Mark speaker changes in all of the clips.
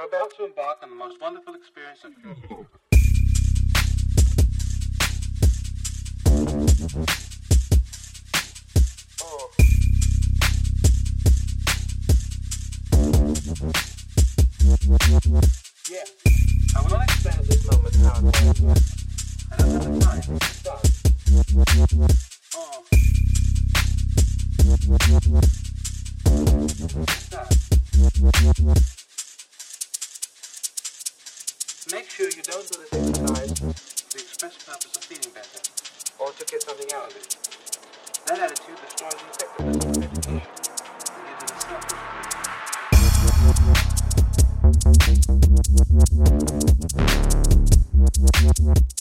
Speaker 1: are about to embark on the most wonderful experience of your life. Oh. Yeah. I will not explain at this moment how it works. I don't have the time. It does. Oh. Make sure don't do this exercise for the express purpose of feeling better. Or to get something out of it. That attitude destroys the effectiveness of meditation. And gives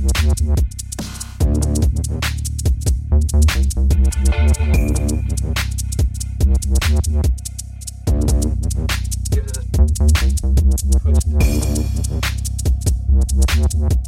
Speaker 1: A twist.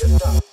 Speaker 1: Yes, sir.